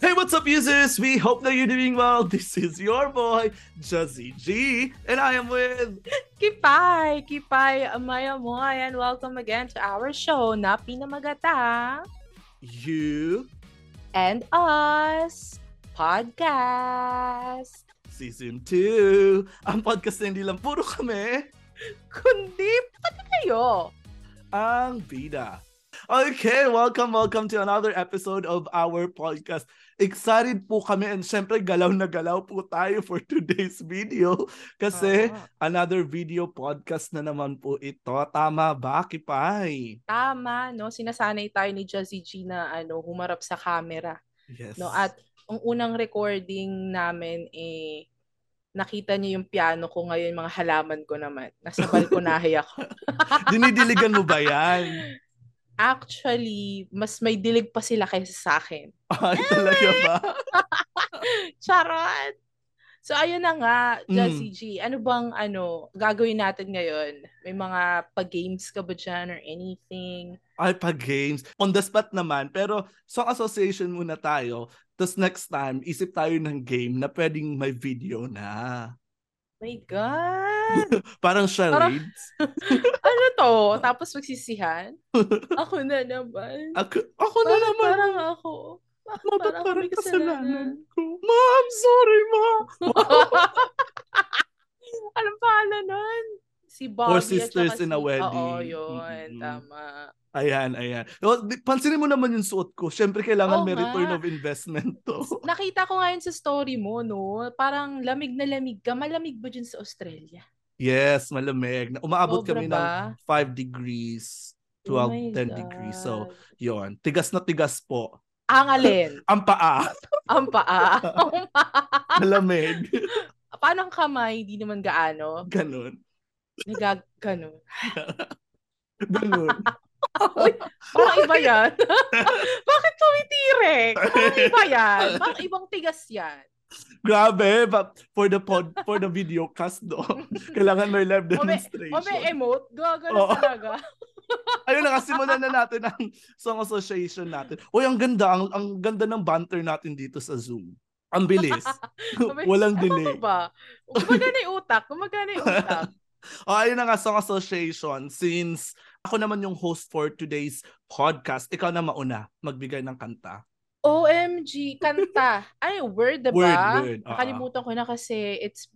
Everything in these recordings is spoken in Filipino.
Hey, what's up, users? We hope that you're doing well. This is your boy, Jazzy G, and I am with Kipay! Kipay, Amaya Moy, and welcome again to our show na Pinamagata You and Us Podcast. Season 2. Ang podcast na hindi lang puro kami, Kundi, pati kayo. ang bida. Okay, welcome, welcome to another episode of our podcast. Excited po kami and syempre galaw na galaw po tayo for today's video kasi Oo. another video podcast na naman po ito. Tama ba, Kipay? Tama, no? Sinasanay tayo ni Jazzy G na ano, humarap sa camera. Yes. No? At ang unang recording namin, eh, nakita niyo yung piano ko ngayon, mga halaman ko naman. Nasa balkonahe ako. Dinidiligan mo ba yan? Actually, mas may dilig pa sila kaysa sa akin. Ay, talaga ba? Charot! So, ayun na nga, Mm. Jazzy G. Ano bang, ano, gagawin natin ngayon? May mga pag-games ka ba dyan or anything? Ay, pag-games. On the spot naman. Pero song association muna tayo. Tapos next time, isip tayo ng game na pwedeng may video na. My God! Parang charades. ano to? Tapos magsisihan? Ako na naman. Ako, ako na Bakit naman. parang ako? Bakit Mama, parang parang kasalanan ko. Ma'am, sorry, ma'am. Anong pangalan nun? Si Bobby Or Sisters in a si- Wedding. Oo, yun. Mm-mm. Tama. Ayan, ayan. O, di- Pansinin mo naman yung suot ko. Siyempre, kailangan Oo may return of investment to. Nakita ko ngayon sa story mo, no? Parang lamig na lamig ka. Malamig ba dyan sa Australia? Yes, malamig. Umaabot Sobra kami ba? ng 5 degrees, 12, Oh my 10 degrees. So, God. yon Tigas na tigas po. Ang alin? Ang paa. Ang paa. Malamig. Paano ang kamay? Hindi naman gaano. Ganun. Nagag... Ganon. Ganun. Uy, parang iba yan. Bakit tumitirek? Parang iba yan. Parang ibang tigas yan. Grabe. But for the pod, for the video cast do, kailangan may live O may, demonstration. o may emote. Gagano Oo. talaga. Ayun na, simulan na natin ang song association natin. Uy, ang ganda. Ang, ang ganda ng banter natin dito sa Zoom. Ang bilis. Walang ano delay. ba ba? Gumagana yung utak. Gumagana yung utak. O, ayun na nga, song association. Since ako naman yung host for today's podcast, ikaw na mauna magbigay ng kanta. OMG, kanta. Ay, word, diba? Word, word, oo. Nakalimutan ko na kasi it's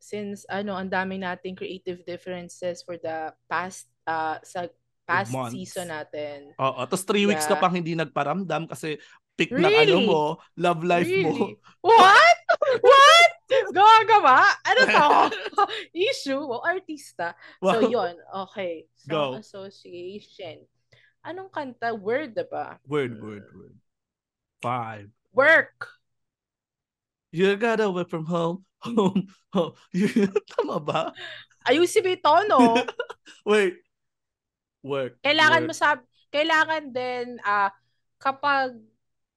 since ano, ang dami nating creative differences for the past uh sa past months. season natin. Oo. Tapos three weeks ka Yeah. pang hindi nagparamdam kasi pick ng ano Really? mo, love life mo. Really? What? What? Gagawa? Ano to? Issue? O artista? Wow. So, yon Okay. Go. Song association. Anong kanta? Word, diba? Word, word, word. Five. Work. You gotta work from home. Home. home. You- Tama ba? Ayusin mo yung tono. Wait. Work. kailangan work. mo sab kailangan din ah kapag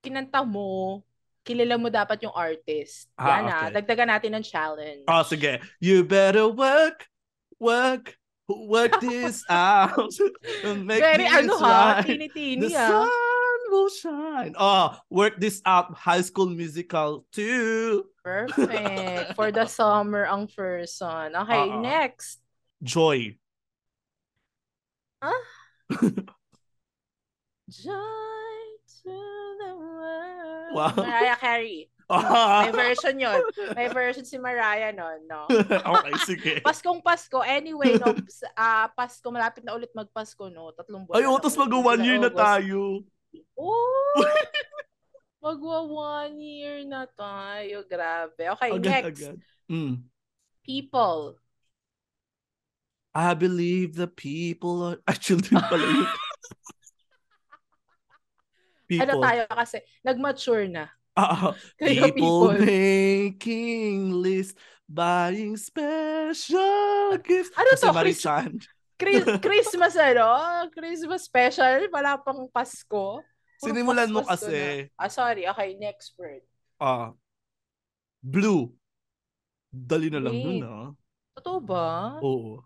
kinanta mo, kilala mo dapat yung artist. Ah, Yan ah, okay. dagdagan natin ng challenge. Oh, sige. You better work, work, work this out. Make Very this ano ha, right. tini-tini The ah. sun will shine. Oh, work this out. High School Musical 2. Perfect. For the summer ang first one. Okay, Oo. next. Joy. Joy to the world. Wow. Mariah Carey. Ah. May version yon. May version si Mariah nun, no? okay, sige. Paskong Pasko. Anyway, no, ah Pasko, malapit na ulit magpasko, no? Tatlong buwan Ay, na utos lang mag one year na August. tayo. Oh! Magwa one year na tayo. Grabe. Okay, next. Agad-agad. Mm. People. I believe the people are... Ay, children pala yun. People. Ano tayo kasi, nag-mature na. Kaya people, people. making list, buying special gifts. Ano Kasi to, Marichan. Chris- Christmas, ano? Christmas special. Wala pang Pasko. Puro Sinimulan mo kasi. na. Ah, sorry. Okay, next word. Ah, blue. Dali na lang Wait. nun, ah. Totoo ba? Oo.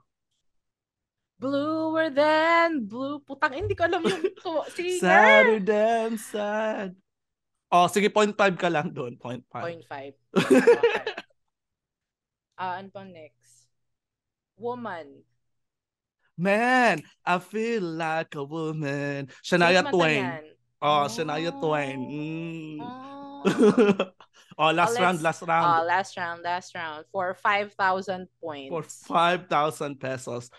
Bluer than blue. Putang, hindi ko alam yung to- singer. Sadder than sad. Oh, sige, 0.5 ka lang doon. 0.5. 0.5. Okay. Ah, ano pang next? Woman. Man, I feel like a woman. Shania Twain. niyan? Oh, Shania Oh. Twain. Mm. Oh. oh, last Oh, round, last round. Ah, last round, last round. For 5,000 points. For 5,000 pesos.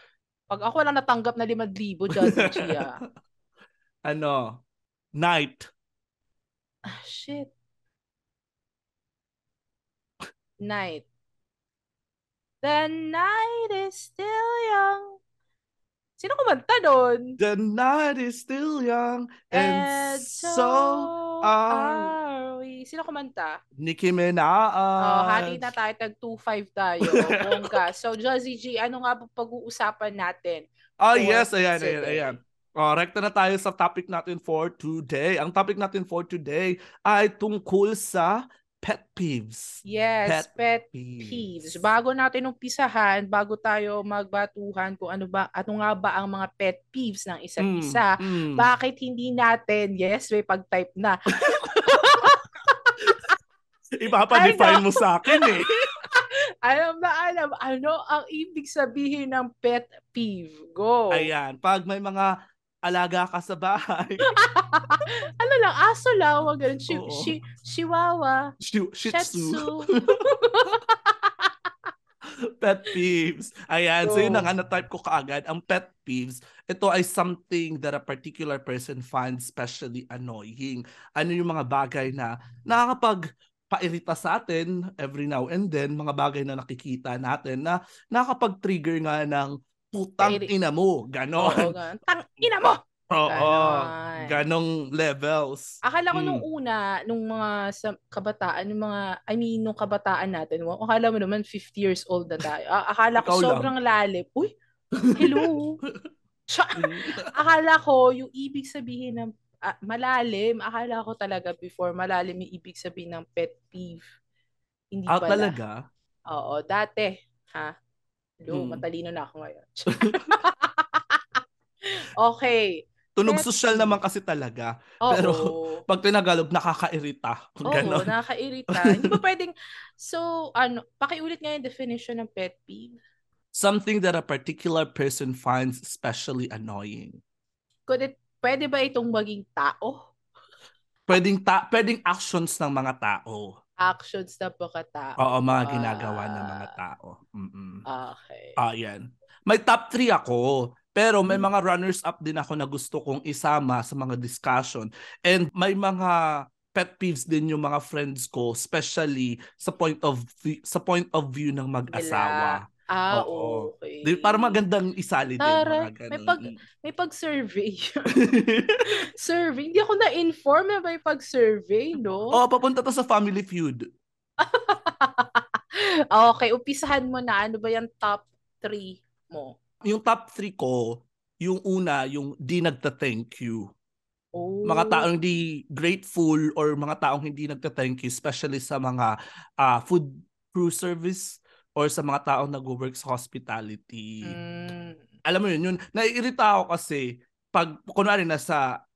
Pag ako lang natanggap na 5,000, Jazzy Chia. Ano? Night. Ah, shit. Night. The night is still young. Sino kumanta doon? The night is still young and, And so are are. Sino kumanta? Nicki Minaj. Oh, hati na tayo, tag 2-5 tayo. Bongga. So, Jazzy G, ano nga ba pag-uusapan natin? Oh, yes. Ayan, ayan, today? ayan. Oh, rekta na tayo sa topic natin for today. Ang topic natin for today ay tungkol sa pet peeves. Yes, Pet pet peeves. Bago natin umpisahan, bago tayo magbatuhan kung ano ba, ano nga ba ang mga pet peeves ng isa't Mm, isa, mm. bakit hindi natin, yes, may pag-type na, Ipapa-define mo sa akin eh. alam na alam, ano ang ibig sabihin ng pet peeve? Go! Ayan, pag may mga alaga ka sa bahay, ano lang, aso lang, wag ganun. Shi, shi, chihuahua, shih shih tzu, pet peeves. Ayan, so yun Go. na nga na-type ko kaagad. Ang pet peeves, ito ay something that a particular person finds especially annoying. Ano yung mga bagay na nakakapag pairita sa atin every now and then, mga bagay na nakikita natin na nakakapag-trigger nga ng putang ina mo. Oo, Ganon. Tang, ina mo! Oo. Ganon. Ganong levels. Akala ko Mm. nung una, nung mga sa kabataan, yung mga, I mean, nung kabataan natin, akala mo naman 50 years old na tayo. Akala ko Ikaw lang. sobrang lalim. Uy, hello. Akala ko yung ibig sabihin ng ah, malalim, akala ko talaga before malalim yung ibig sabihin ng pet peeve. Hindi Ah, pala. talaga? Oo, dati. Ha? Hello, Mm. matalino na ako ngayon. okay. Tunog Pet social naman kasi talaga. Oo. Pero, Pag tinagalog, nakakairita. Oo, Ganon. nakakairita. Hindi ba pwedeng, so, ano, pakiulit nga yung definition ng pet peeve. Something that a particular person finds especially annoying. Could it, pwede ba itong maging tao? Pwedeng, ta- pwedeng actions ng mga tao. Actions na pagkatao. Oo, mga Ah. ginagawa ng mga tao. Mm-mm. Okay. Ah, yan. May top 3 ako. Pero may Hmm. mga runners-up din ako na gusto kong isama sa mga discussion. And may mga pet peeves din yung mga friends ko, especially sa point of view, sa point of view ng mag-asawa. Ah, Oo. okay. Di, para magandang isali din. Mga may pag- May pag-survey. survey. Hindi ako na-inform na may pag-survey, no? oh, papunta to sa Family Feud. okay, umpisahan mo na. Ano ba yung top 3 mo? Yung top 3 ko, yung una, yung di nagta-thank you. Oh. Mga taong hindi grateful or mga taong hindi nagta-thank you, especially sa mga ah, food crew service or sa mga taong nag-work sa hospitality. Mm. Alam mo yun, yun, naiirita ako kasi pag, kunwari nasa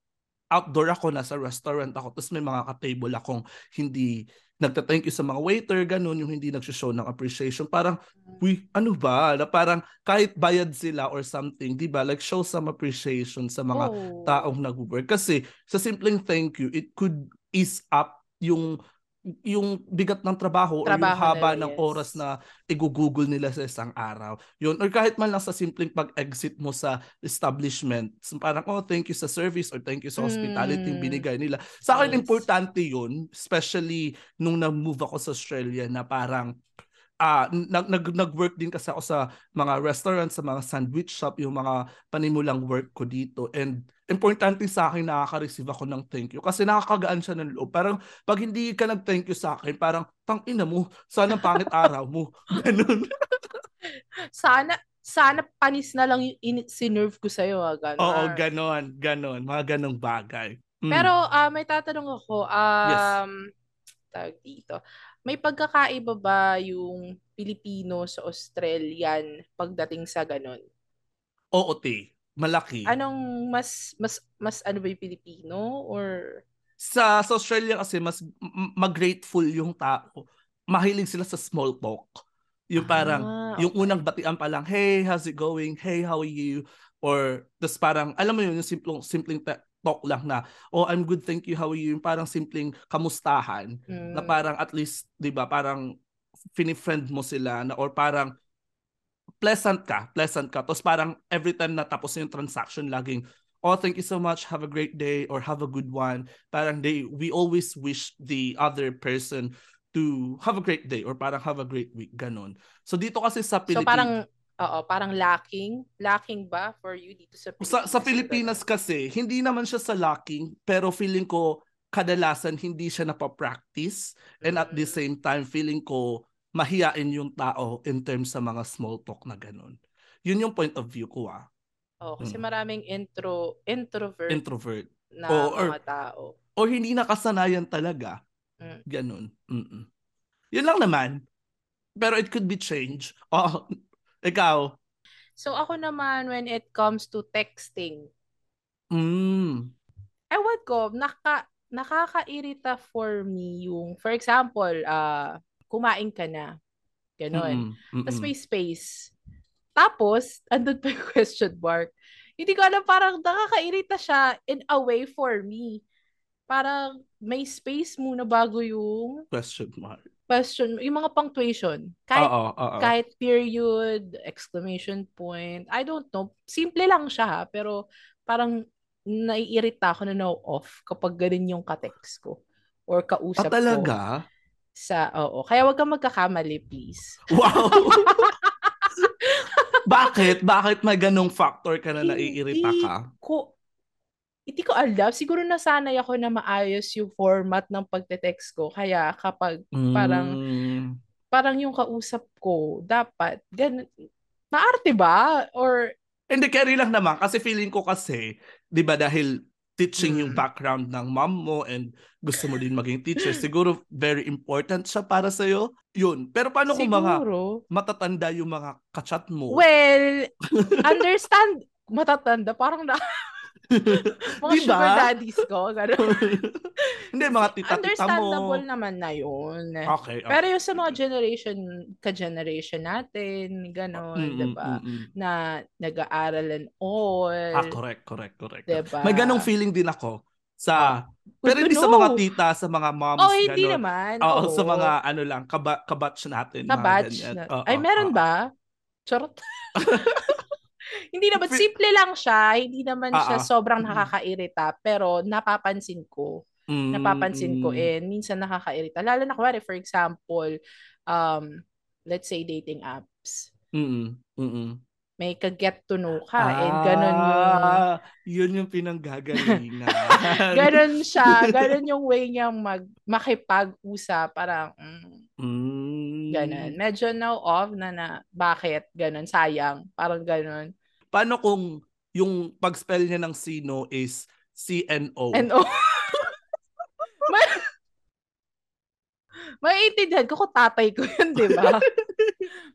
outdoor ako, nasa restaurant ako, tapos may mga ka-table akong hindi nagta-thank you sa mga waiter, ganun, yung hindi nagsishow ng appreciation. Parang, uy, ano ba? Na parang kahit bayad sila or something, di ba? Like, show some appreciation sa mga Oh. taong nag-work. Kasi sa simpleng thank you, it could ease up yung yung bigat ng trabaho, or yung Trabaho haba nila, ng yes. oras na igugugol nila sa isang araw. Yun. Or kahit man lang sa simpleng pag-exit mo sa establishment, so parang, oh, thank you sa service or thank you sa hospitality yung Mm. binigay nila. Sa akin, Yes. importante yun, especially nung na-move ako sa Australia na parang ah nag, nag nag-work din kasi ako sa mga restaurant, sa mga sandwich shop, yung mga panimulang work ko dito. And importante sa akin nakaka-receive ako ng thank you kasi nakakagaan siya ng loob. Parang pag hindi ka nag-thank you sa akin, parang tang ina mo, sana pangit araw mo. Ganun. Sana, sana panis na lang yung in- sinerve ko sa'yo, ah, gano'n. Oo, ganon, ganon. Mga ganong bagay. Mm. Pero ah, may tatanong ako, um, tawag dito, may pagkakaiba ba yung Pilipino sa Australian pagdating sa ganun? Oo, te. Malaki. Anong mas, mas, mas ano ba yung Pilipino? Or sa, sa Australia kasi mas mag-grateful yung tao. Mahilig sila sa small talk. Yung parang, Ah, yung unang batian pa lang, hey, how's it going? Hey, how are you? Or, tas parang, alam mo yun, yung simpleng, simpleng ta- talk lang na, oh, I'm good, thank you, how are you? Yung parang simpleng kamustahan Mm. na parang at least, di ba, parang finifriend mo sila na, or parang pleasant ka, pleasant ka. Tapos parang every time na tapos yung transaction, laging, oh, thank you so much, have a great day, or have a good one. Parang they, we always wish the other person to have a great day or parang have a great week, ganon. So dito kasi sa So Pilipinas, parang, oo, parang lacking. Lacking ba for you dito sa Pilipinas? sa, sa Pilipinas kasi, hindi naman siya sa lacking, pero feeling ko, kadalasan hindi siya napapractice. And at the Mm. same time, feeling ko, mahiyain yung tao in terms sa mga small talk na ganon. Yun yung point of view ko ah. Oh, kasi Mm. maraming intro, introvert Introvert. na Oo, or- mga tao. O hindi nakasanayan talaga. Mm. Ganon. Mm-mm. Yun lang naman. Pero it could be changed. Oh, ikaw. So ako naman, when it comes to texting, Mm. ewan ko, naka, nakakairita for me yung, for example, ah kumain ka na. Ganon. Mm-mm. Tapos may space. Tapos, andun pa yung question mark. Hindi ko alam, parang nakakairita siya in a way for me. Parang may space muna bago yung Question mark. Question, yung mga punctuation. Kahit Oo, oo. kahit period, exclamation point, I don't know. Simple lang siya ha, pero parang naiirita ako na no off kapag ganun yung ka-text ko or Ah, kausap ko talaga? sa oo. Kaya wag kang magkakamali, please. Wow! Bakit? Bakit may ganong factor ka na naiirita Hindi ka? ko hindi ko alam. Siguro nasanay ako na maayos yung format ng pagte-text ko. Kaya kapag parang Mm. parang yung kausap ko, dapat gan maarte ba? Or Hindi, carry lang naman. Kasi feeling ko kasi, di ba dahil teaching yung Mm. background ng mom mo and gusto mo din maging teacher, siguro very important siya para sa'yo. Yun. Pero paano kung mga siguro, matatanda yung mga kachat mo? well, understand, matatanda, parang na, mga Di ba? sugar daddies ko. Hindi, mga tita-tita mo. Understandable naman na yun. Okay, okay. Pero yung sa mga generation, ka-generation natin, gano'n, Mm, diba? mm, mm. Na nag-aaral and all. Ah, correct, correct, correct. Diba? May ganong feeling din ako sa pero hindi no. sa mga tita, sa mga moms, Oh, hindi ganon. naman. Oo, Oo. sa mga ano lang, kaba, kabatch natin. Kabatch na. Oo, Ay, meron oo. ba? Charot. hindi naman, simple lang siya. Hindi naman Ah, siya ah. sobrang Mm. nakakairita. Pero napapansin ko. Mm, Napapansin ko. mm. And minsan nakakairita. Lalo na, kumari, for example, um, let's say dating apps. Mm, mm. May ka-get to know ka. and ganun yung... Ah, yun yung pinanggagalingan. Ganun siya. Ganun yung way niyang mag, makipag-usap. Parang, mm, Mm. ganun. Medyo now off na na, bakit? Ganun, sayang. Parang ganun. Paano kung yung pag-spell niya ng sino is C-N-O? Oh. May, maiintindihan ko kung tatay ko yun, di ba?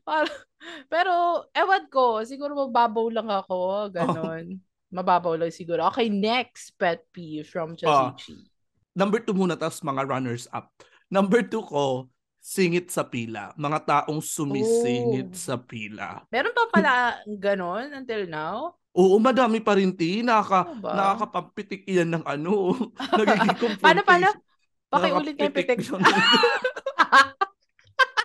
Pero, ewan ko, siguro mababaw lang ako, ganon. Mababaw lang siguro. Okay, next pet peeve from Ah. Jasichi. Number two muna, tapos mga runners up. Number two ko, singit sa pila. Mga taong sumisingit Oh. sa pila. Meron pa pala ganon until now? Oo, madami pa rin, ti. Nakaka, Ano ba? nakakapampitik yan ng ano. Nagiging confrontation. Paano, paano? Pakiulit nga yung pitik.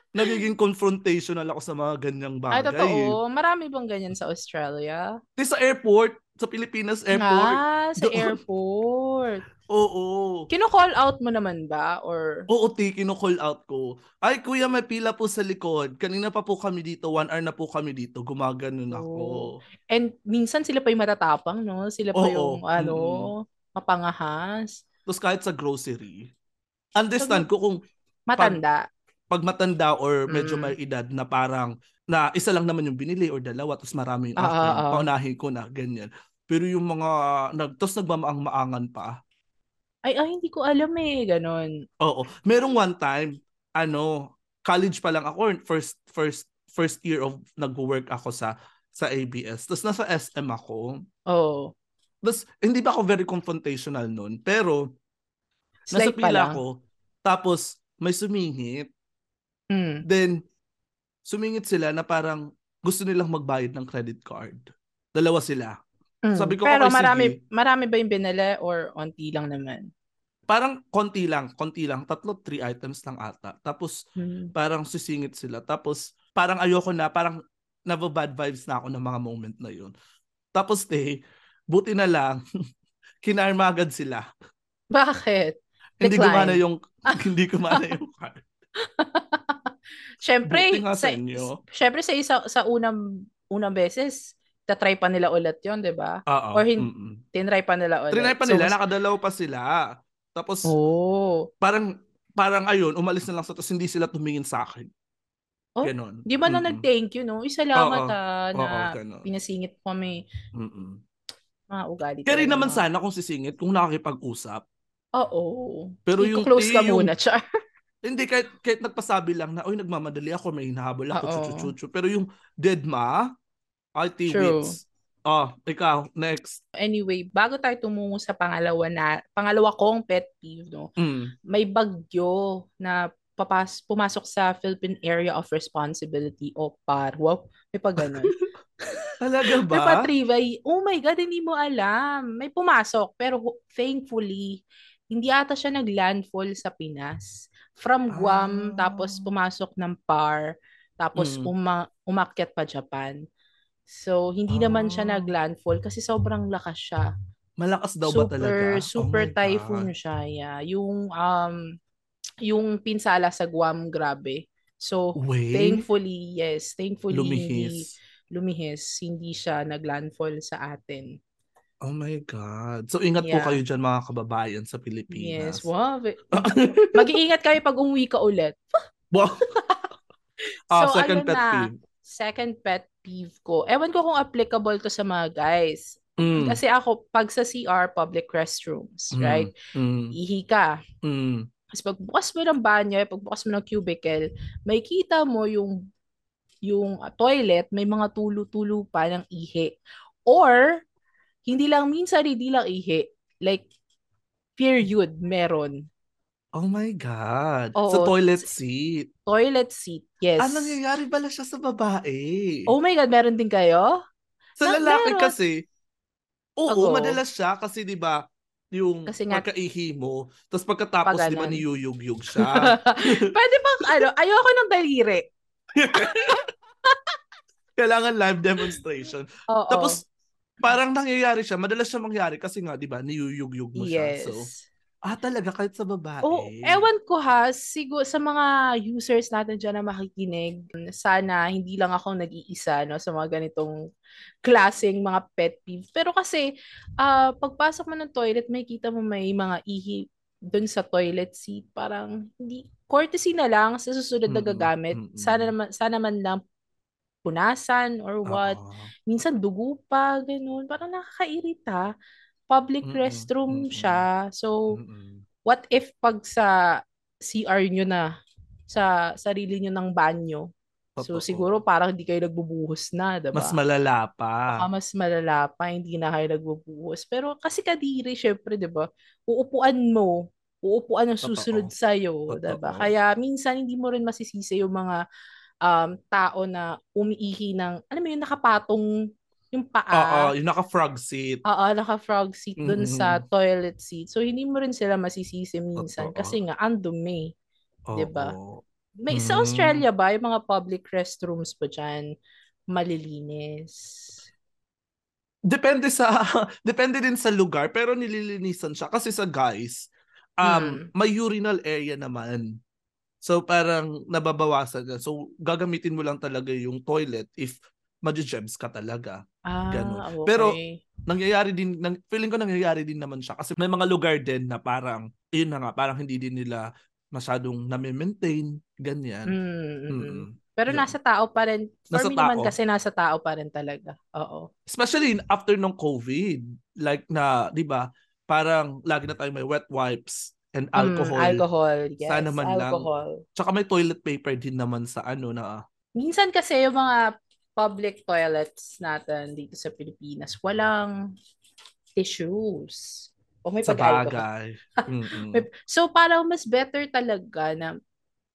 Nagiging confrontational ako sa mga ganyang Ay, bagay. totoo. Marami bang ganyan sa Australia? Di sa airport, sa Pilipinas airport. Ah, sa Doon. airport. Oo. Kino-call out mo naman ba? Or Oo, ti, kino-call out ko. Ay, kuya, may pila po sa likod. Kanina pa po kami dito. One hour na po kami dito. Gumaganon ako. Oh. And minsan sila pa yung matatapang, no? Sila pa Oo, yung, ano, mm-mm. mapangahas. Tapos kahit sa grocery. Understand ko kung Matanda. pag matanda or medyo Mm. may edad na parang na isa lang naman yung binili or dalawa tapos marami yung Ah, akin, ah, ah. paunahin ko na, ganyan. Pero yung mga, nag, tapos nagmamaang-maangan pa. Ay, ay, hindi ko alam eh. Ganon. Oo. Merong one time, ano, college pa lang ako, first, first, first year of nag-work ako sa sa ABS. Tapos nasa SM ako. Oh. Tapos, hindi ba ako very confrontational noon? Pero, Nasa Slight pa pila lang. ko. Tapos, may sumingit. Mm. Then, sumingit sila na parang gusto nilang magbayad ng credit card. Dalawa sila. Mm. Sabi ko, Pero okay, marami, sige. marami ba yung binili or onti lang naman? Parang konti lang, konti lang. Tatlo, three items lang ata. Tapos, Mm. parang sisingit sila. Tapos, parang ayoko na, parang nababad vibes na ako ng mga moment na yun. Tapos, te, buti na lang, kinarma agad sila. Bakit? Hindi Decline. gumana yung, hindi gumana yung card. Nga sa, sa syempre sa isa, sa unang unang beses, tatry pa nila ulit 'yon, 'di ba? Oo. Or hin- mm-mm. Tinry pa nila ulit. Trinay pa So, nila, mas- nakadalaw pa sila. Tapos, Oh. parang, parang ayun, umalis na lang sa tapos hindi sila tumingin sa akin. Oh, Ganon. Di ba na Mm-mm. nag-thank you, no? Uy, salamat Oo. ah, na Oo, ganon. pinasingit kami. Mm-mm. Mga ugali. Kaya rin naman sana kung sisingit, kung nakakipag-usap. Oo. Pero yung close ka yung- muna, char. Hindi, kahit, kahit nagpasabi lang na, uy, nagmamadali ako, may hinahabol ako, chuchu-chuchu. Pero yung dead ma, IT True. wits. Oh, ikaw, next. Anyway, bago tayo tumungo sa pangalawa na, pangalawa kong pet peeve, no? Mm. may bagyo na papas pumasok sa Philippine Area of Responsibility o PAR. Wow, may pa ganun. Talaga ba? may pa trivia. Oh my God, hindi mo alam. May pumasok, pero thankfully, hindi ata siya nag-landfall sa Pinas. From Guam, Ah. tapos pumasok ng PAR, tapos Mm. uma- umakyat pa Japan. So, hindi naman siya Ah. nag-landfall kasi sobrang lakas siya Malakas daw ba talaga? super super oh typhoon God. siya yeah. yung um yung pinsala sa Guam grabe so Wait, thankfully yes thankfully hindi lumihis. lumihis hindi siya naglandfall sa atin Oh my God. So, ingat po Yeah. kayo dyan mga kababayan sa Pilipinas. yes wow mag-iingat kayo pag umuwi ka ulit Wow. Ah, So, second ayun pet na. peeve. second pet peeve ko ewan ko kung applicable to sa mga guys Mm, kasi ako pag sa CR public restrooms mm, right Mm, ihi ka mm. Tapos pagbukas mo ng banyo, pagbukas mo ng cubicle, may kita mo yung yung toilet, may mga tulo-tulo pa ng ihi. Or, hindi lang minsan, hindi lang ihi. Like, period, meron. Oh my God. Oo. Sa toilet seat. Toilet seat, yes. Ah, nangyayari pala siya sa babae. Oh my God, meron din kayo? sa na- lalaki meron. kasi, oo, Oo. madalas siya kasi 'di ba yung Kasi nga- pagkaihi mo, tapos pagkatapos Pag 'di ba ganon. niyuyug-yug siya. Pwede bang, ano, ayoko ng daliri. Kailangan live demonstration. Oo. Tapos parang nangyayari siya, madalas siya mangyari kasi nga 'di ba niyuyug-yug mo siya. yes. So, ah talaga kahit sa babae. Oh, ewan ko ha, siguro sa mga users natin dyan na makikinig, sana hindi lang ako nag-iisa no, sa mga ganitong klaseng mga pet peeve. Pero kasi, ah pagpasok mo ng toilet, may kita mo may mga ihi dun sa toilet seat. Parang hindi, courtesy na lang sa susunod na gagamit. Sana naman, sana man lang punasan or what. Oo. Minsan dugo pa, ganun. Parang nakakairita. Public Mm-mm, restroom mm-mm. siya. So, Mm-mm. what if pag sa CR nyo na, sa sarili nyo ng banyo, so Totoo. siguro parang hindi kayo nagbubuhos na, diba? mas malala pa. Baka mas malala pa, hindi na kayo nagbubuhos. Pero kasi kadiri, syempre, di ba? Uupuan mo, uupuan ang susunod sa'yo, Totoo. di ba? Kaya minsan hindi mo rin masisisi yung mga um, tao na umiihi ng, alam mo yun, nakapatong yung Oo, paa. yung naka-frog seat. Oo, naka-frog seat dun Mhm. sa toilet seat. So, hindi mo rin sila masisisi minsan Totoo. kasi nga, ang dumi. diba? Oo. May, Sa Mm. Australia ba, yung mga public restrooms ba dyan, malilinis? Depende sa depende din sa lugar pero nililinisan siya kasi sa guys um Mm. may urinal area naman. So parang nababawasan ka. So gagamitin mo lang talaga yung toilet if madjebs ka talaga. Ah, Ganun. okay. Pero, Nangyayari din nang feeling ko nangyayari din naman siya kasi may mga lugar din na parang yun na nga parang hindi din nila masyadong na-maintain ganyan. Mm, mm, mm. Mm-mm. Pero Yun. nasa tao pa rin. For Nasa me naman tao. kasi nasa tao pa rin talaga. Oo. Especially after ng COVID, like na, 'di ba? Parang lagi na tayo may wet wipes and alcohol. Mm, alcohol, yes. Sana man lang. alcohol. Tsaka may toilet paper din naman sa ano na Minsan kasi yung mga public toilets natin dito sa Pilipinas, walang tissues. O may Sa bagay. May- So parang mas better talaga na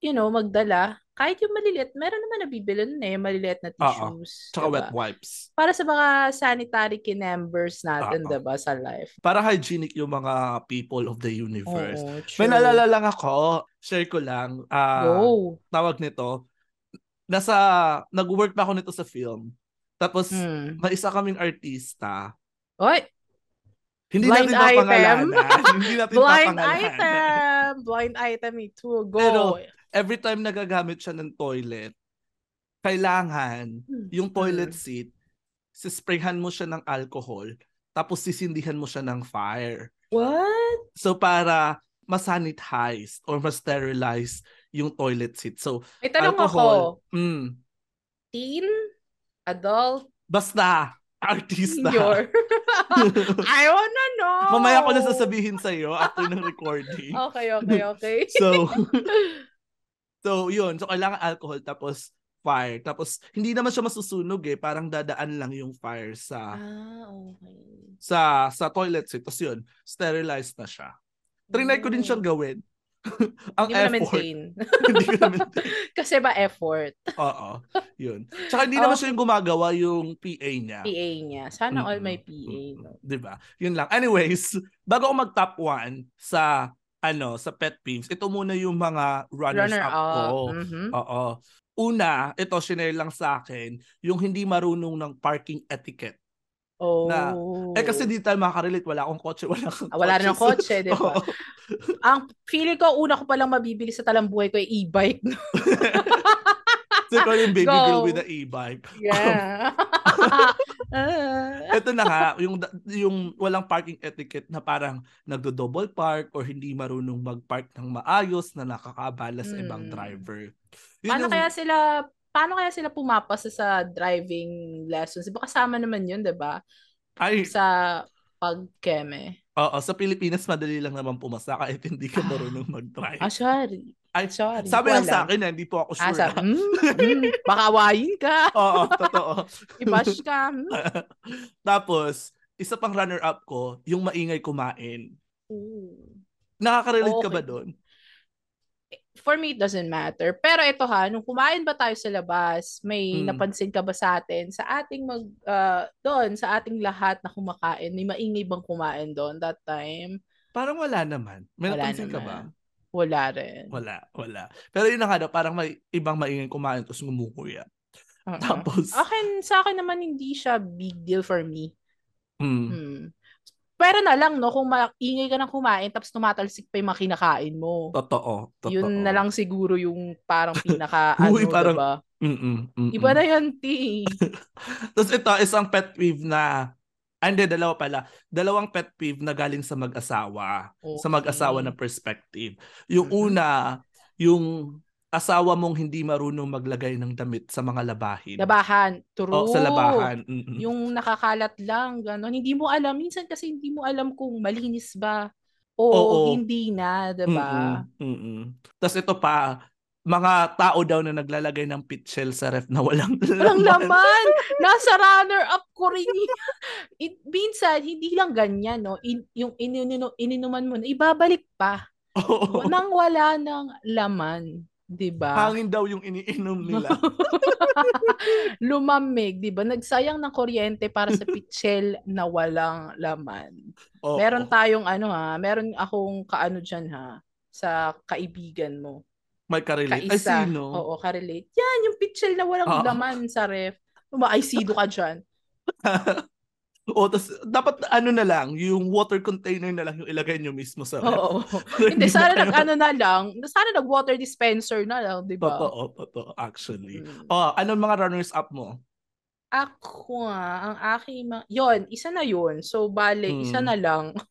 you know, magdala. Kahit yung maliliit, meron naman nabibili nun eh, maliliit na tissues. Tsaka diba? wet wipes. Para sa mga sanitary kinembers natin, Oo. diba, sa life. Para hygienic yung mga people of the universe. Oo, May true. naalala lang ako, share ko lang, Go. tawag nito, nasa, nag-work na ako nito sa film. Tapos, Hmm. may isa kaming artista. Oy, Hindi Blind natin papangalanan. hindi natin blind papangalanan. item! Blind item, me too. Go. Pero, Every time nagagamit siya ng toilet, kailangan Hmm. yung toilet seat, sisprayhan mo siya ng alcohol, tapos sisindihan mo siya ng fire. What? So para masanitize or ma-sterilize yung toilet seat. So, May tanong alcohol, ako. mm, Teen? Adult? basta, artista. Senior? I wanna know! Mamaya ko na sasabihin sa'yo after ng recording. Okay, okay, okay. So, so yun. So, kailangan alcohol tapos fire. Tapos, hindi naman siya masusunog eh. Parang dadaan lang yung fire sa ah, okay. sa sa toilet seat. Tapos yun, sterilized na siya. Trinay ko din siyang gawin. Ang Hindi effort. maintain. hindi ko na maintain. Kasi ba effort? Oo. Yun. Tsaka hindi naman Okay. siya yung gumagawa yung PA niya. PA niya. Sana all Mm-mm. may PA, no? 'Di ba? Yun lang. Anyways, bago ako mag-top 1 sa ano, sa pet peeves, ito muna yung mga runners Runner up up. ko. Mhm. Oo. Una, ito shinare lang sa akin, yung hindi marunong ng parking etiquette. Oh. Na- Eh kasi di tayo makakarelate, wala akong kotse, wala akong Ah, wala rin ng kotse, di ba? Ang feeling ko, una ko palang mabibili sa talambuhay ko ay e-bike. so ikaw yung baby Go. girl with the e-bike. Yeah. Ah. Ito na nga, yung, yung walang parking etiquette na parang nagdo-double park or hindi marunong mag-park ng maayos na nakakabala sa ibang Hmm. driver. Yun paano yung- kaya sila paano kaya sila pumapasa sa driving lessons? Di ba kasama naman yun, di ba? Ay, Sa pagkeme. oo, sa Pilipinas madali lang naman pumasa kahit hindi ka marunong mag-drive. Ah, sorry. Ay, Sorry. sabi lang sa akin, na, hindi po ako Ah, sure. sabi, ah. mm, mm, baka awayin ka. Oo, totoo. I-bash ka. mm. Tapos, isa pang runner-up ko, yung maingay kumain. Ooh. Nakaka-relate ka Okay. ba doon? For me, it doesn't matter. Pero ito ha, nung kumain ba tayo sa labas, may Mm. napansin ka ba sa atin? Sa ating mag, ah, doon, sa ating lahat na kumakain, may maingay bang kumain doon that time? Parang wala naman. May Wala napansin ka ba? naman. Wala rin. Wala, wala. Pero yun na nga daw, parang may ibang maingay kumain tapos ngumukuya. Uh-uh. Tapos, Akin, sa akin naman hindi siya big deal for me. mm, Hmm. Pero na lang, no, kung maingay ka ng kumain tapos tumatalsik pa yung mga kinakain mo. totoo, totoo. Yun na lang siguro yung parang pinaka, ano, Uy, parang- diba? Mm-mm, mm-mm. Iba na yun, T. Tapos ito, isang pet peeve na, ah, hindi, dalawa pala. Dalawang pet peeve na galing sa mag-asawa. Sa mag-asawa na perspective. Yung Mhm. una, yung asawa mong hindi marunong maglagay ng damit sa mga labahin. Labahan. True. O, sa labahan. Mm-mm. Yung nakakalat lang, gano'n. Hindi mo alam. Minsan kasi hindi mo alam kung malinis ba o Oo. hindi na, diba? Mm-mm, mm-mm. Tapos ito pa, mga tao daw na naglalagay ng pitchel sa ref na walang Walang laman. Nasa runner-up ko rin. It, minsan, hindi lang ganyan, no? In, yung ininu, ininuman mo, ibabalik pa. Oo. Nang wala ng laman. Diba? Hangin daw yung iniinom nila. Lumamig, di ba? Nagsayang ng kuryente para sa pitchel na walang laman. Oo. Meron tayong ano ha, meron akong kaano dyan ha, sa kaibigan mo. May karelate. Ay, Kaisa. sino? Oo, karelate. Yan, yung pitchel na walang Oo. laman sa ref. Umaaysido ka dyan. o, tas, dapat ano na lang, yung water container na lang yung ilagay nyo mismo sa. Oo. Hindi, na sana nag ano na lang, sana nag water dispenser na lang, di ba? Totoo, totoo, actually. Mm. Oh, anong mga runners up mo? Ako ah, ang aking mga, yon isa na yun. So, bale, Mm. isa na lang.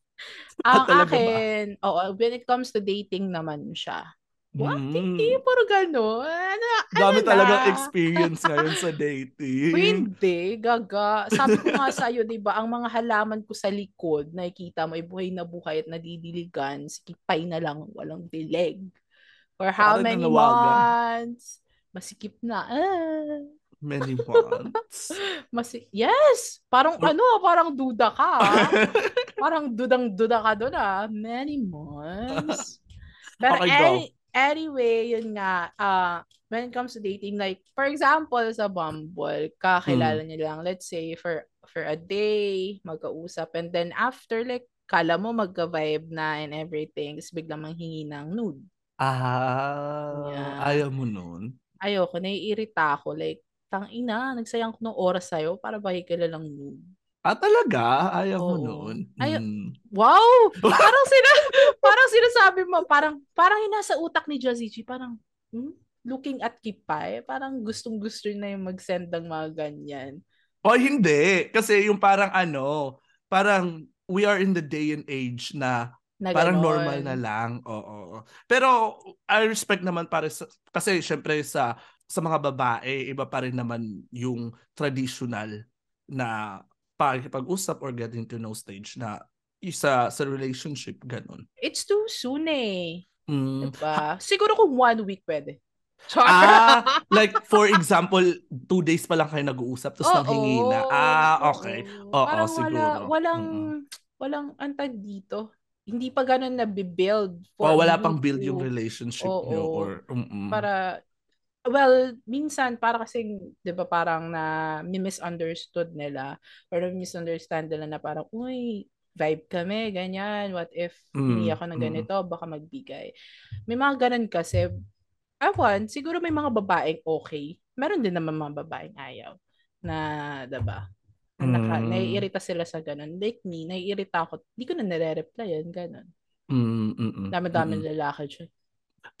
Ah, ang talaga ba? akin, oo, when it comes to dating naman siya. What? Mm. Hindi, puro gano'n. Ano, Dami ano talagang na? experience ngayon sa dating. Hindi, gaga. Sabi ko nga sa'yo, di ba, ang mga halaman ko sa likod, nakikita mo, ay buhay na buhay at nadidiligan, sikipay na lang, walang dilig. For how Parang many months? Masikip na. Ah. Many months. Mas, yes! Parang Or- ano, parang duda ka. parang dudang-duda ka doon ah. Many months. Pero Okay, any- anyway, yun nga, ah when it comes to dating, like, for example, sa Bumble, kakilala Hmm. niyo lang, let's say, for for a day, magkausap, and then after, like, kala mo magka-vibe na and everything, tapos biglang manghingi ng nude. Ah, Yeah. ayaw mo nun? Ayoko, naiirita ako, like, tang ina, nagsayang ko ng oras sa'yo para bahigala lang nude. Ah, talaga? Ayaw mo Oo. nun? Ayaw- Hmm. Wow! Parang sina parang sinasabi mo, parang parang nasa utak ni Jozichi, parang hmm? looking at Kipay, parang gustong-gusto na yung mag-send ng mga ganyan. O hindi. Kasi yung parang ano, parang we are in the day and age na Na parang ganon. normal na lang. Oo. Pero I respect naman para sa, kasi syempre sa sa mga babae, iba pa rin naman yung traditional na pag-usap or getting to know stage na isa sa relationship ganun. It's too soon eh. Mm. Diba? Siguro kung one week pwede. Char! Ah, like for example, two days pa lang kayo nag-uusap tapos Oo, nanghingi na. Ah, okay. oo. Oo, Parang siguro. Wala, walang, Mm-mm. walang antag dito. Hindi pa ganun na build for O wala pang build yung relationship Oo. nyo or mm-mm. para well minsan para kasi 'di ba parang na misunderstood nila or misunderstand nila na parang uy vibe kami ganyan what if hindi Mm, ako ng mm. ganito baka magbigay may mga ganun kasi awan siguro may mga babaeng okay meron din naman mga babaeng ayaw na 'di ba naka, Mm. naiirita sila sa ganun. Like me, naiirita ako. Hindi ko na nare-replyan, ganun. Mm, mm-mm, Dami-dami mm-mm. lalaki dyan.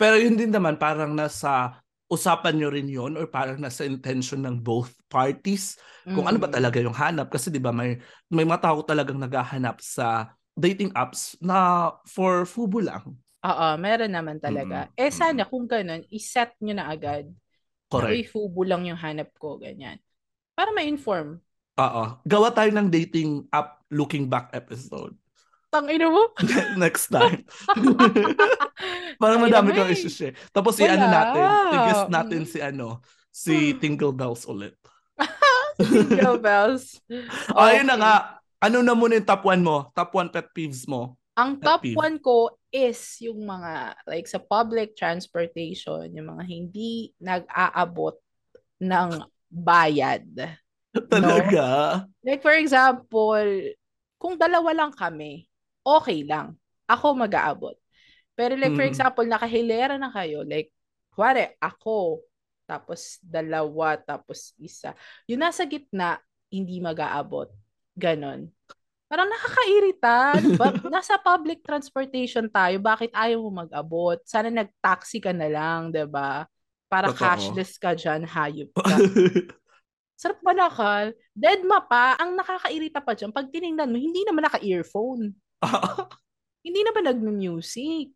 Pero yun din naman parang nasa usapan nyo rin yun or parang nasa intention ng both parties kung ano ba talaga yung hanap kasi 'di ba may may mga tao talagang naghahanap sa dating apps na for fubo lang. Oo, meron naman talaga. Mm-mm. Eh sana kung ganun, iset nyo na agad. Na, Correct. Uy, fubo lang yung hanap ko, ganyan. Para ma-inform. Oo. Gawa tayo ng dating app looking back episode Tangina mo? next time. Parang Tangina madami kang issues eh. Tapos si ano natin, tigis natin si ano, si Tingle Bells ulit. Jingle bells. Ayun na Okay. nga. Ano na muna yung top 1 mo? Top 1 pet peeves mo? Ang Pet top peeve. one ko is yung mga, like sa public transportation, yung mga hindi nag-aabot ng bayad. Talaga? Like for example, kung dalawa lang kami, okay lang. Ako mag-aabot. Pero like for Mm. example, nakahilera na kayo, like, kuwari, ako, tapos dalawa, tapos isa. Yung nasa gitna, hindi mag-aabot. Ganon. Parang nakakairita. Ba- nasa public transportation tayo, bakit ayaw mo mag-abot? Sana nag-taxi ka na lang, ba? Para Totoo. cashless ka dyan, hayop ka. Sarap manakal. Deadma pa, ang nakakairita pa dyan, pag tinignan mo, hindi naman naka-earphone. Hindi naman nagme-music.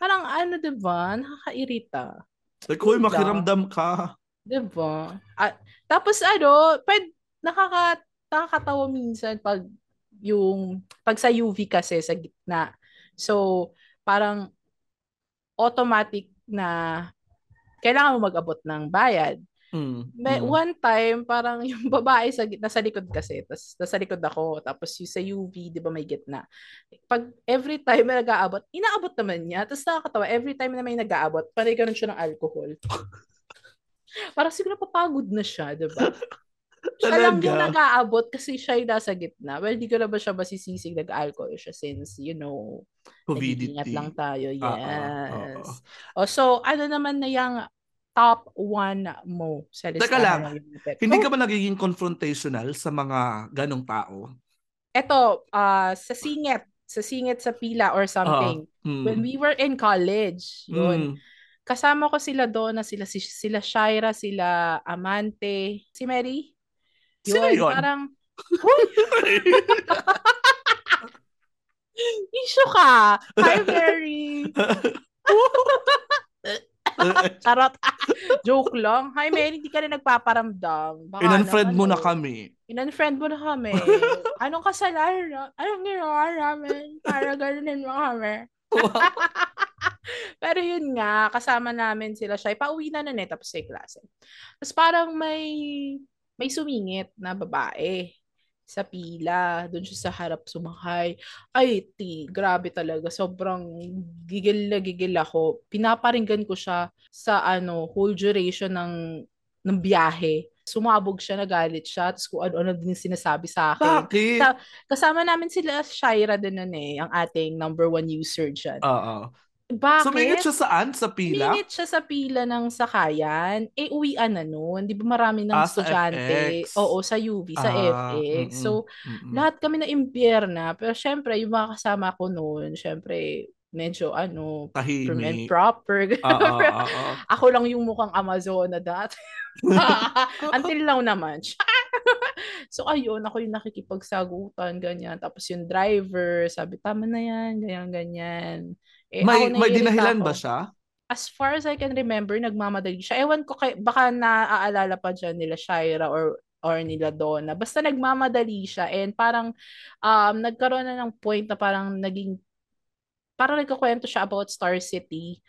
Parang ano, diba? Nakakairita. like, huy, Wala. makiramdam ka. Diba? At, tapos ano, pwed, nakaka, nakakatawa minsan pag yung, pag sa UV kasi sa gitna. So, parang automatic na kailangan mo mag-abot ng bayad. Mm, May, mm. One time, parang yung babae sa gitna, sa likod kasi, tapos nasa likod ako, tapos yung sa UV, di ba may gitna. Pag every time may nag-aabot, inaabot naman niya, tapos nakakatawa, every time na may nag-aabot, parang ganun siya ng alcohol. parang siguro napapagod na siya, di ba? Siya lang yung nag-aabot kasi siya yung nasa gitna. Well, di ko na ba siya masisisig nag-alcohol siya since, you know, Covidity. nag-iingat lang tayo. Oo, oo. Yes. O, so, ano naman na yung top one mo sa listahan Teka lang? Hindi Oh, ka ba nagiging confrontational sa mga ganong tao? eto, ah, sa singit, sa singit sa pila or something. Mm. When we were in college, yun. Mm. Kasama ko sila doon na sila si- sila Shaira, sila Amante, si Mary. Sino yun? Parang issue ka. Hi, Mary. Charot. Joke lang. Hi, Mary, hindi ka na nagpaparamdam. Baka In-unfriend naman, mo na oh. kami. In-unfriend mo na kami. Anong kasalanan? Anong ginawa namin? Para ganunin mo kami. Pero yun nga, kasama namin sila siya. Pauwi na na eh, tapos sa klase. Tapos parang may may sumingit na babae sa pila, doon siya sa harap sumakay. Ay, ti, grabe talaga. Sobrang gigil na gigil ako. Pinaparinggan ko siya sa ano, whole duration ng ng biyahe. Sumabog siya, nagalit siya, tapos kung ano-ano din sinasabi sa akin. Bakit? Sa, kasama namin sila Shaira din nun eh, ang ating number one user dyan. Oo. Bakit? Sumingit siya saan? Sa pila? Sumingit siya sa pila ng sakayan. Eh, uwian na nun. Di ba marami ng Ah, sa estudyante? FX. Oo, sa UV, sa Ah, FX. mm-mm, So, mm-mm. lahat kami na impyerna. Pero syempre, yung mga kasama ko noon, syempre, medyo ano, prim and proper. Oo, oo, oo. Ako lang yung mukhang Amazona dati. Until now naman. so ayun, ako yung nakikipagsagutan, ganyan. Tapos yung driver, sabi, tama na yan, ganyan, ganyan. Eh, May, may dinahilan ako. ba siya? As far as I can remember, nagmamadali siya. Ewan ko, kay, baka naaalala pa dyan nila Shaira or or nila Donna. Basta nagmamadali siya and parang um, nagkaroon na ng point na parang naging parang nagkakwento siya about Star City.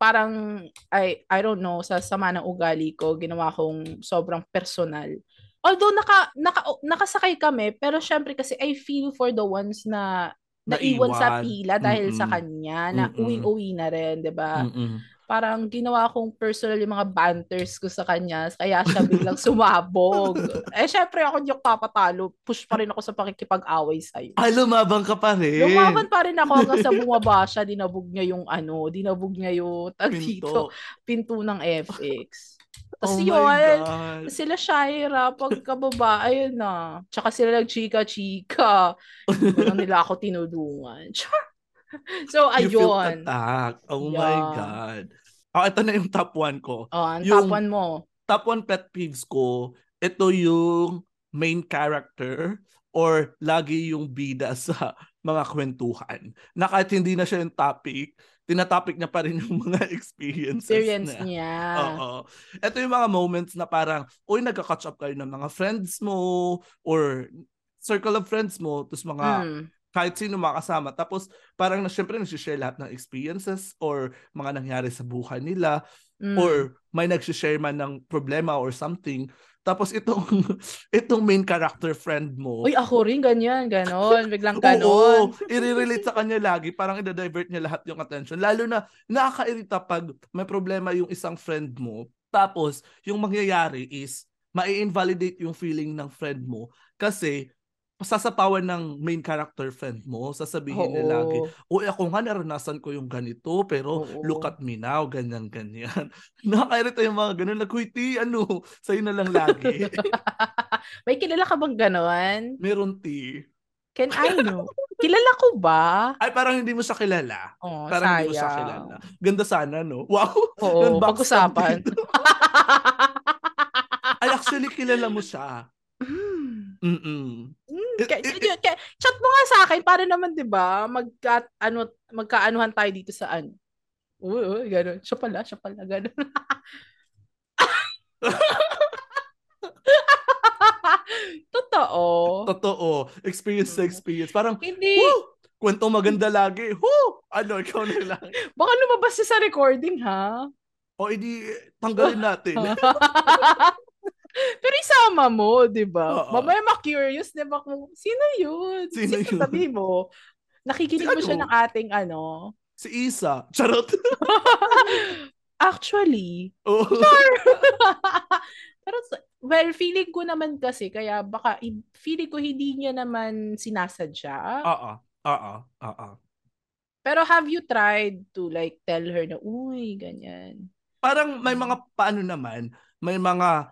Parang, I, I don't know, sa sama ng ugali ko, ginawa kong sobrang personal. Although naka, naka, nakasakay kami, pero syempre kasi I feel for the ones na naiwan sa pila dahil sa Mm-mm. kanya, na Mm-mm. uwi-uwi na rin, di ba? Parang ginawa kong personal yung mga banters ko sa kanya, kaya siya biglang sumabog. eh, syempre ako ako papatalo. Push pa rin ako sa pakikipag-away sa'yo. Ay, lumabang ka pa rin. Lumaban pa rin ako hanggang sa bumaba siya, dinabog niya yung ano, dinabog niya yung tag dito, Pinto. pinto ng FX. Tapos Oh my yun, sila Shaira, pagkababa, ayun na. Tsaka sila nagchika-chika. Walang nila ako tinulungan. So, You feel ayun. attacked. Oh my Yeah. God. Oh, ito na yung top one ko. Oh, ang Yung- top one mo. Top one pet peeves ko, ito yung main character or lagi yung bida sa mga kwentuhan. Na kahit hindi na siya yung topic, tinatopic niya pa rin yung mga experiences Experience niya. niya. Oo. Ito yung mga moments na parang, uy, nagka-catch up kayo ng mga friends mo or circle of friends mo, tapos mga Mm. kahit sino makasama. Tapos parang na syempre nag-share lahat ng experiences or mga nangyari sa buhay nila Mm. or may nag-share man ng problema or something. Tapos itong itong main character friend mo. Uy, ako rin, ganyan, ganon. Biglang Oo, ganon. i-relate sa kanya lagi. Parang i-divert niya lahat yung attention. Lalo na nakakairita pag may problema yung isang friend mo. Tapos, yung mangyayari is, mai-invalidate yung feeling ng friend mo. Kasi, sasapawan ng main character friend mo, sasabihin niya lagi, uy, ako nga naranasan ko yung ganito, pero Oo. look at me now, ganyan, ganyan. Nakakairita yung mga ganun, like, "Uy, ti, ano, sa'yo na lang lagi. May kilala ka bang ganon? Meron ti. Can I know? kilala ko ba? Ay, parang hindi mo siya kilala. Oh, Parang hindi mo siya sayang. kilala. Ganda sana, no? Wow! Oo, pag-usapan. Ay, actually, kilala mo siya. Mm. Mm-mm. Mm, kaya- chat mo nga sa akin para naman 'di ba magka ano magkaanuhan tayo dito sa ano. Uy, uy, ganun. Siya pala, siya pala, ganun. Totoo. Totoo. Experience Mm. sa experience. Parang, Hindi. woo! Kwento maganda lagi. Woo! Ano, ikaw na lang. Baka lumabas siya sa recording, ha? O, edi, tanggalin natin. Pero isama mo, di ba? Mamaya ma-curious, di ba? Kung, sino yun? Sino yun? Sabi mo, nakikinig Si mo siya ano? ng ating ano. si Isa. Charot. Actually, oh. pero well, feeling ko naman kasi, kaya baka, feeling ko hindi niya naman sinasadya. Oo. Oo. Oo. Pero have you tried to like tell her na, uy, ganyan. Parang may mga paano naman, may mga,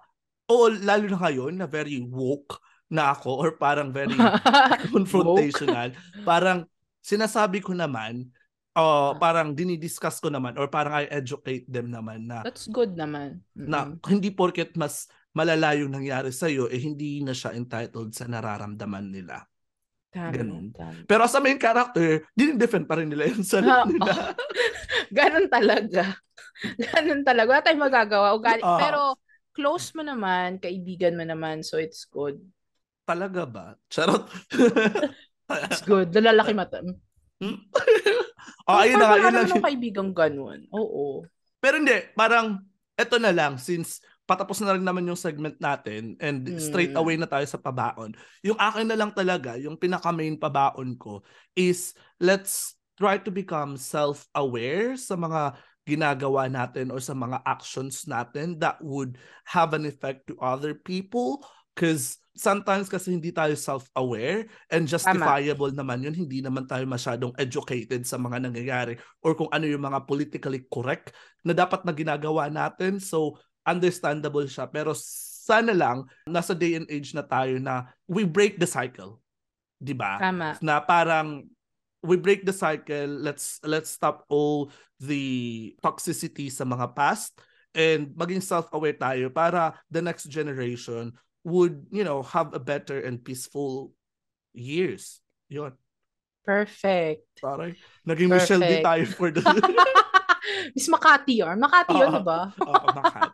o lalo na ngayon na very woke na ako or parang very confrontational. Parang sinasabi ko naman, uh, parang dinidiscuss ko naman or parang I educate them naman na, That's good naman. na Mm-mm. hindi porket mas malala yung nangyari sa'yo, eh hindi na siya entitled sa nararamdaman nila. Tama, ganun. tama. Pero sa main character, dinidefend pa rin nila yung Ah, sarili nila. Ganon talaga. Ganon talaga. Wala tayong magagawa. Ugali. Ah. Pero close mo naman, kaibigan mo naman, so it's good. Talaga ba? Charot. It's good. Lalaki mata. Hmm? oh, ayun na nga. Yun lang. Wala kaibigang ganun. Oo. Pero hindi, parang, eto na lang, since patapos na rin naman yung segment natin and mm. straight away na tayo sa pabaon. Yung akin na lang talaga, yung pinaka-main pabaon ko is let's try to become self-aware sa mga ginagawa natin or sa mga actions natin that would have an effect to other people because sometimes kasi hindi tayo self-aware and justifiable Tama. naman yun. Hindi naman tayo masyadong educated sa mga nangyayari or kung ano yung mga politically correct na dapat na ginagawa natin. So, understandable siya. Pero sana lang, nasa day and age na tayo na we break the cycle. 'di ba? Tama. Na parang we break the cycle. Let's let's stop all the toxicity sa mga past and maging self-aware tayo para the next generation would, you know, have a better and peaceful years. Yun. Perfect. Parang naging Perfect. Michelle D tayo for the... Miss Makati yun. Makati yun, uh, ba? Oo, uh, Makati.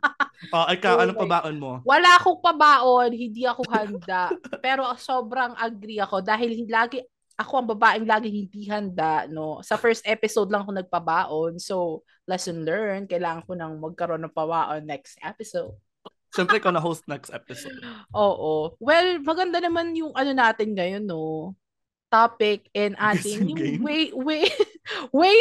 Oh, ikaw, oh anong pabaon mo? Wala akong pabaon, hindi ako handa. pero sobrang agree ako dahil lagi ako ang babaeng lagi hindi handa, no. Sa first episode lang ako nagpabaon. So, lesson learned, kailangan ko nang magkaroon ng pabaon next episode. Siyempre, ikaw na host next episode. Oo. Well, maganda naman yung ano natin ngayon, no? Topic and ating yung way, way, way,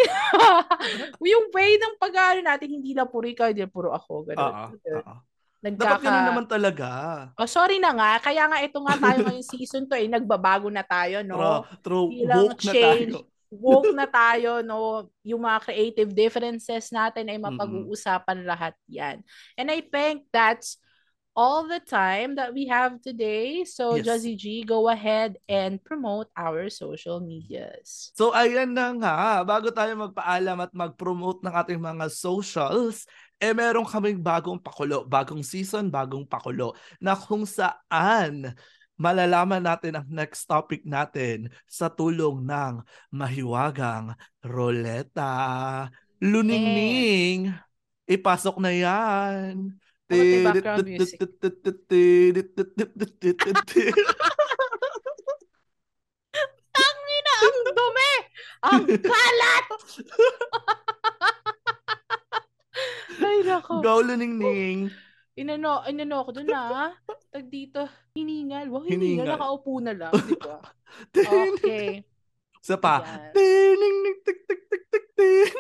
yung way ng pag natin, hindi na puro ikaw, hindi na puro ako. Ganun. Uh-uh, uh-uh. Nagkaka... Dapat ganun naman talaga. Oh, sorry na nga. Kaya nga ito nga tayo ngayong season to eh. Nagbabago na tayo, no? True. true. Woke na tayo. woke na tayo, no? Yung mga creative differences natin ay mapag-uusapan lahat yan. And I think that's all the time that we have today. So, yes. Jazzy G, go ahead and promote our social medias. So, ayan na nga. Bago tayo magpaalam at mag-promote ng ating mga socials, eh meron kaming bagong pakulo, bagong season, bagong pakulo na kung saan malalaman natin ang next topic natin sa tulong ng mahiwagang roleta. Luningning, ipasok na yan. Tangina, ang dumi! Ang kalat! Ay, nako. Go, Luningning. Inano, inano ako doon na. Tag dito, hiningal. Wow, hiningal. hiningal. Nakaupo na lang, di ba? okay. Sa pa. Tining, tik, tik, tik, tik, tik.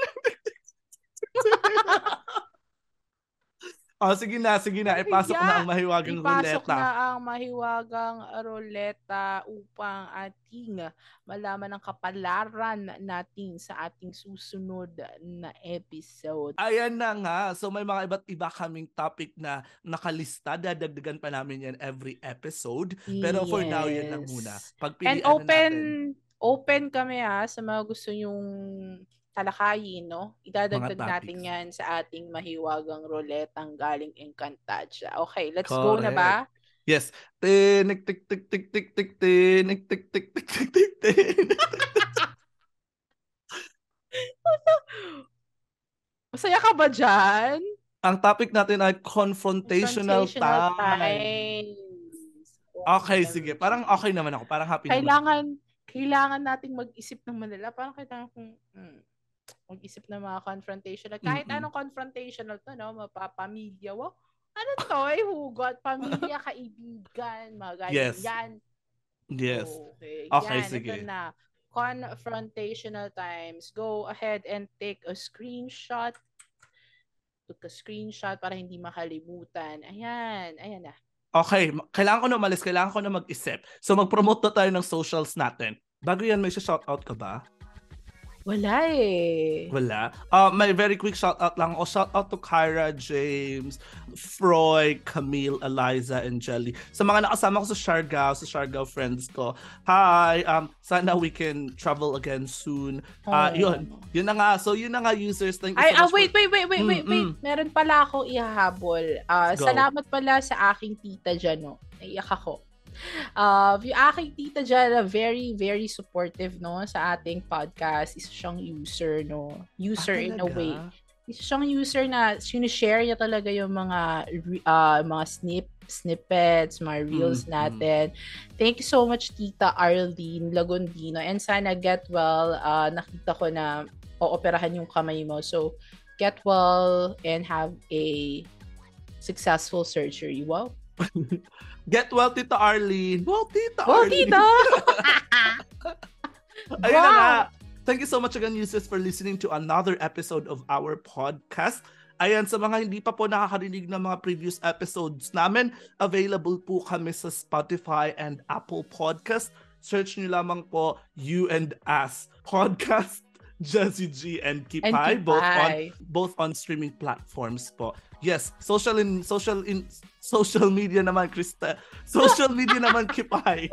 Oh, sige na, sige na. Ipasok yeah. na ang mahiwagang Ipasok ruleta. Ipasok na ang mahiwagang ruleta upang ating malaman ang kapalaran natin sa ating susunod na episode. Ayan na nga. So may mga iba't iba kaming topic na nakalista. Dadagdagan pa namin yan every episode. Pero yes. for now, yan lang muna. Pagpilian And open, na natin. open kami ha sa mga gusto yung talakayin, no? Idadagdag natin yan sa ating mahiwagang roletang galing Encantadia. Okay, let's Correct. go na ba? Yes. Tinik tik tik tik tik tik tinik tik tik tik tik tik tik. Masaya ka ba dyan? Ang topic natin ay confrontational, confrontational times. times. Okay, sige. Parang okay naman ako. Parang happy kailangan, naman. Kailangan nating mag-isip ng Manila. Parang kailangan kung, hmm, mag-isip ng mga confrontational. Kahit mm-hmm. anong confrontational to, no? Mapapamilya. Wow. Ano to? Eh, hugot. Pamilya, kaibigan, mga ganyan. Yes. Yan. Yes. Okay. Okay, Yan, sige. Ito na. Confrontational times. Go ahead and take a screenshot. Took a screenshot para hindi makalimutan. Ayan. Ayan na. Okay. Kailangan ko na umalis. Kailangan ko na mag-isip. So, mag-promote na tayo ng socials natin. Bago yan, may shoutout ka ba? Wala eh. Wala. Uh, may very quick shout out lang. O shout out to Kyra, James, Froy, Camille, Eliza, and Jelly. Sa mga nakasama ko sa Siargao, sa Siargao friends ko. Hi! Um, sana we can travel again soon. Uh, oh. Yun. Yun na nga. So, yun na nga users. Thank you Ay, so ah, wait, wait, wait, wait, wait, mm, wait. Meron pala akong ihahabol. Uh, salamat pala sa aking tita dyan, no. Naiyak ako. Uh, yung aking tita dyan, very, very supportive, no, sa ating podcast. Isa siyang user, no. User ah, in a way. Isa siyang user na sinishare niya talaga yung mga uh, mga snip snippets, mga reels mm-hmm. natin. Thank you so much, Tita Arlene Lagondino. And sana get well. Uh, nakita ko na ooperahan yung kamay mo. So, get well and have a successful surgery. Wow. Get well, Tita Arlene. Well, Tita well, Arlene. Tita! Ayun wow. na nga. Thank you so much again, users, for listening to another episode of our podcast. Ayan, sa mga hindi pa po nakakarinig ng mga previous episodes namin, available po kami sa Spotify and Apple Podcast. Search nyo lamang po You and Us Podcast, Jesse G and Kipay, and Kipay. both on both on streaming platforms po. Yes, social in social in social media naman Krista. Social media naman Kipay.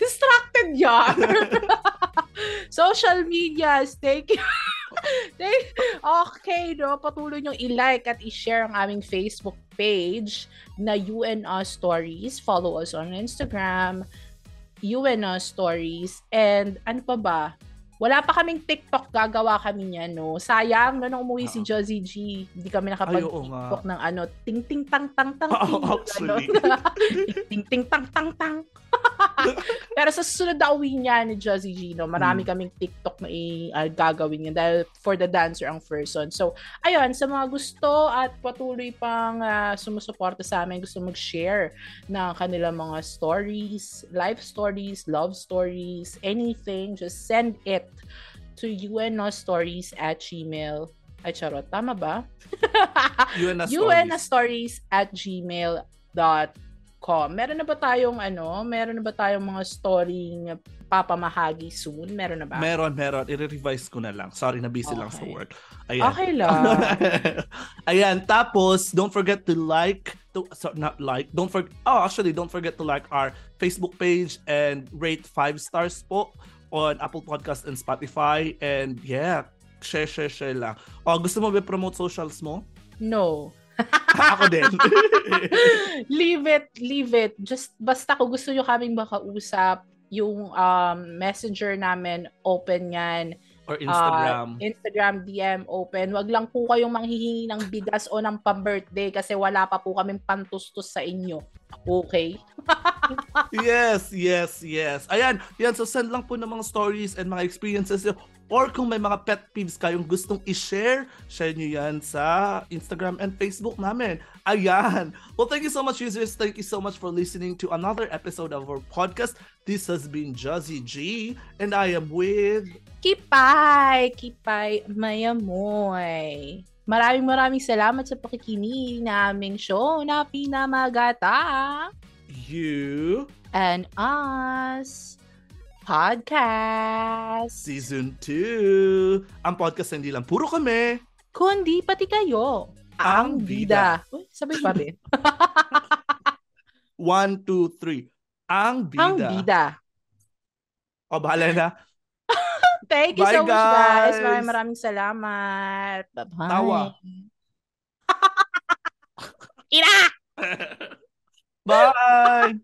Distracted yan. Social media, thank you. okay, no? Patuloy nyo i-like at i-share ang aming Facebook page na UNO Stories. Follow us on Instagram, UNO Stories. And ano pa ba? Wala pa kaming TikTok, gagawa kami niyan, no? Sayang, no, nung umuwi uh-huh. si Josie G, hindi kami nakapag-TikTok ng ano, ting-ting tang-tang tang ting Actually. ting-ting tang-tang-tang. Pero sa susunod na uwi niya ni Josie Gino, marami hmm. kaming TikTok na i- uh, gagawin niya dahil for the dancer ang first one. So, ayun, sa mga gusto at patuloy pang uh, sumusuporta sa amin, gusto mag-share ng kanilang mga stories, life stories, love stories, anything, just send it to stories at gmail. Ay, charot. Tama ba? stories at gmail.com com. Meron na ba tayong ano, meron na ba tayong mga story papamahagi soon? Meron na ba? Meron, meron. I-revise ko na lang. Sorry, na busy okay. lang sa work. Ayan. Okay lang. Ayan, tapos don't forget to like to so, not like, don't forget Oh, actually, don't forget to like our Facebook page and rate 5 stars po on Apple Podcast and Spotify and yeah, share share share lang. Oh, gusto mo ba promote socials mo? No. Ako din. leave it, leave it. Just basta ko gusto nyo kaming makausap, yung um, messenger namin open yan. Or Instagram. Uh, Instagram DM open. Wag lang po kayong manghihingi ng bigas o ng pang-birthday kasi wala pa po kaming pantustos sa inyo. Okay? yes, yes, yes. Ayan, yan. So send lang po ng mga stories and mga experiences Or kung may mga pet peeves kayong gustong i-share, share nyo yan sa Instagram and Facebook namin. Ayan. Well, thank you so much, users. Thank you so much for listening to another episode of our podcast. This has been Jazzy G, and I am with... Kipay! Kipay Mayamoy. Maraming maraming salamat sa pakikinig na aming show na pinamagata. You and us. Podcast. Season 2. Ang podcast hindi lang puro kami. Kundi pati kayo. Ang, bida. bida. Uy, sabay pa, be. One, two, three. Ang bida. Ang bida. O, bahala na. Thank you Bye, so much, guys. Maraming maraming salamat. Bye-bye. Tawa. Ina! Bye!